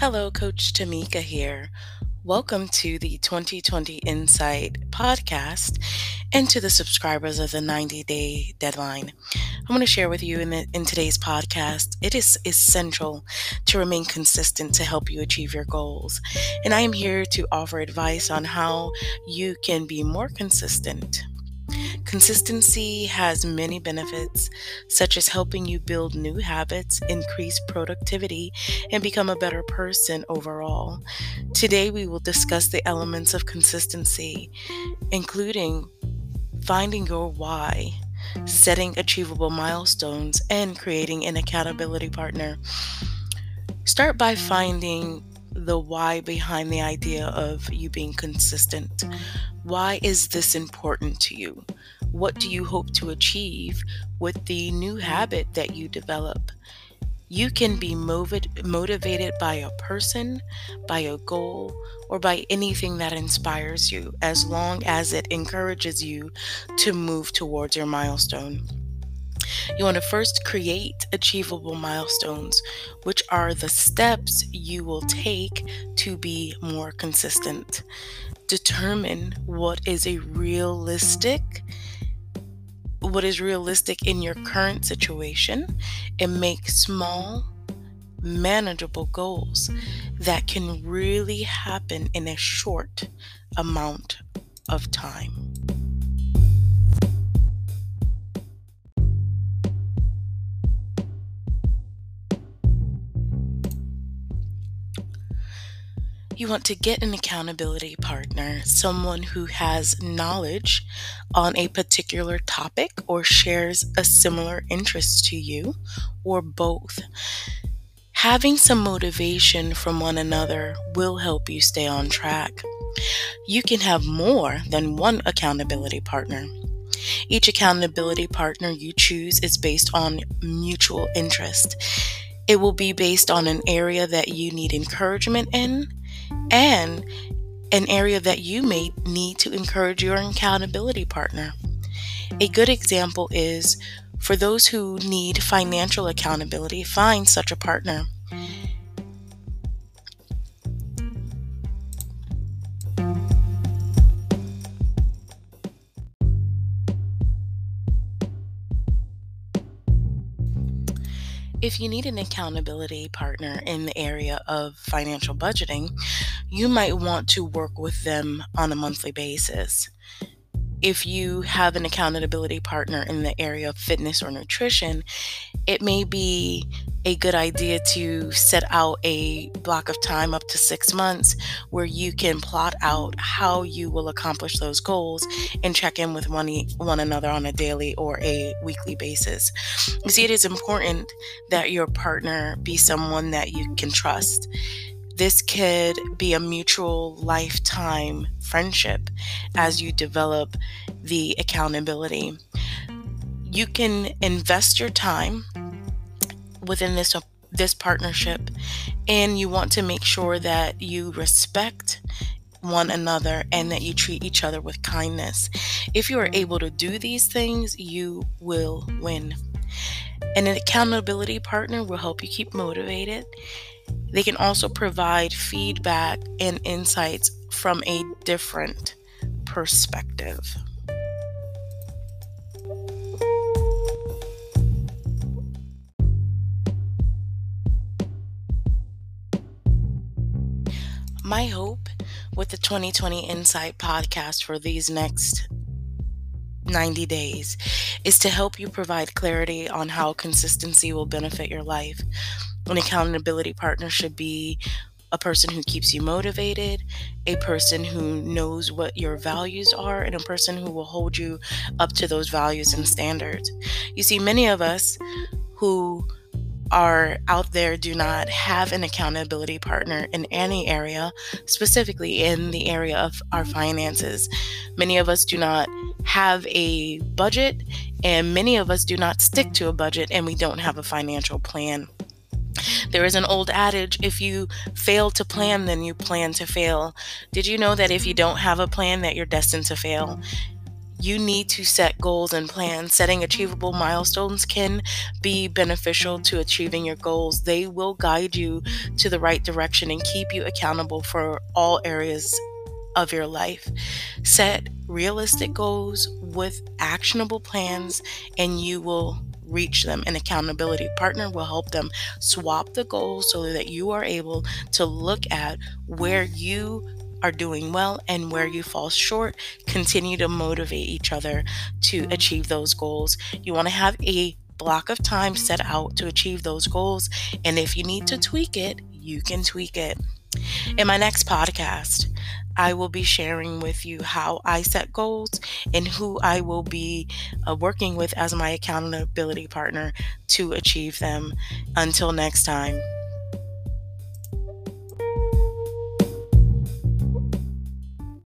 Hello, Coach Tamikah here. Welcome to the 2020 Insight podcast and to the subscribers of the 90 day deadline. I'm going to share with you in, the, in today's podcast. It is essential to remain consistent to help you achieve your goals. And I am here to offer advice on how you can be more consistent Consistency has many benefits, such as helping you build new habits, increase productivity, and become a better person overall. Today, we will discuss the elements of consistency, including finding your why, setting achievable milestones, and creating an accountability partner. Start by finding the why behind the idea of you being consistent. Why is this important to you? What do you hope to achieve with the new habit that you develop? You can be motivated by a person, by a goal, or by anything that inspires you, as long as it encourages you to move towards your milestone. You want to first create achievable milestones, which are the steps you will take to be more consistent. Determine what is a realistic what is realistic in your current situation and make small manageable goals that can really happen in a short amount of time. You want to get an accountability partner, someone who has knowledge on a particular topic or shares a similar interest to you, or both. Having some motivation from one another will help you stay on track. You can have more than one accountability partner. Each accountability partner you choose is based on mutual interest. It will be based on an area that you need encouragement in and an area that you may need to encourage your accountability partner. A good example is for those who need financial accountability, find such a partner. If you need an accountability partner in the area of financial budgeting, you might want to work with them on a monthly basis. If you have an accountability partner in the area of fitness or nutrition, it may be a good idea to set out a block of time up to six months where you can plot out how you will accomplish those goals and check in with one, one another on a daily or a weekly basis. You see, it is important that your partner be someone that you can trust. This could be a mutual lifetime friendship as you develop the accountability. You can invest your time within this this partnership and you want to make sure that you respect one another and that you treat each other with kindness. If you are able to do these things, you will win. And an accountability partner will help you keep motivated. They can also provide feedback and insights from a different perspective. My hope with the 2020 Insight podcast for these next 90 days is to help you provide clarity on how consistency will benefit your life. An accountability partner should be a person who keeps you motivated, a person who knows what your values are, and a person who will hold you up to those values and standards. You see, many of us who are out there do not have an accountability partner in any area, specifically in the area of our finances. Many of us do not have a budget, and many of us do not stick to a budget, and we don't have a financial plan. There is an old adage if you fail to plan, then you plan to fail. Did you know that if you don't have a plan, that you're destined to fail? you need to set goals and plans. Setting achievable milestones can be beneficial to achieving your goals. They will guide you to the right direction and keep you accountable for all areas of your life. Set realistic goals with actionable plans, and you will reach them. An accountability partner will help them swap the goals so that you are able to look at where you are doing well and where you fall short. Continue to motivate each other to mm-hmm. achieve those goals. You want to have a block of time set out to achieve those goals. And if you need to tweak it, you can tweak it. In my next podcast, I will be sharing with you how I set goals and who I will be uh, working with as my accountability partner to achieve them. Until next time.